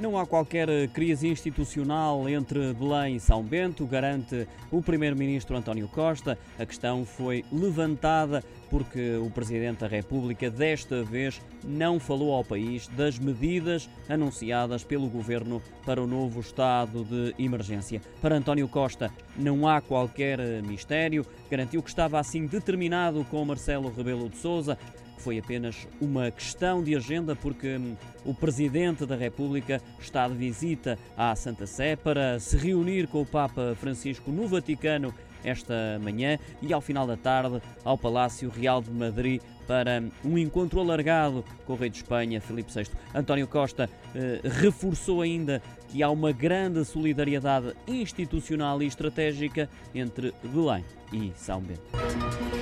Não há qualquer crise institucional entre Belém e São Bento, garante o Primeiro-Ministro António Costa. A questão foi levantada porque o Presidente da República desta vez não falou ao país das medidas anunciadas pelo Governo para o novo estado de emergência. Para António Costa não há qualquer mistério, garantiu que estava assim determinado com Marcelo Rebelo de Sousa foi apenas uma questão de agenda, porque hum, o Presidente da República está de visita à Santa Sé para se reunir com o Papa Francisco no Vaticano esta manhã e ao final da tarde ao Palácio Real de Madrid para um encontro alargado com o rei de Espanha, Filipe VI. António Costa eh, reforçou ainda que há uma grande solidariedade institucional e estratégica entre Belém e São Bento.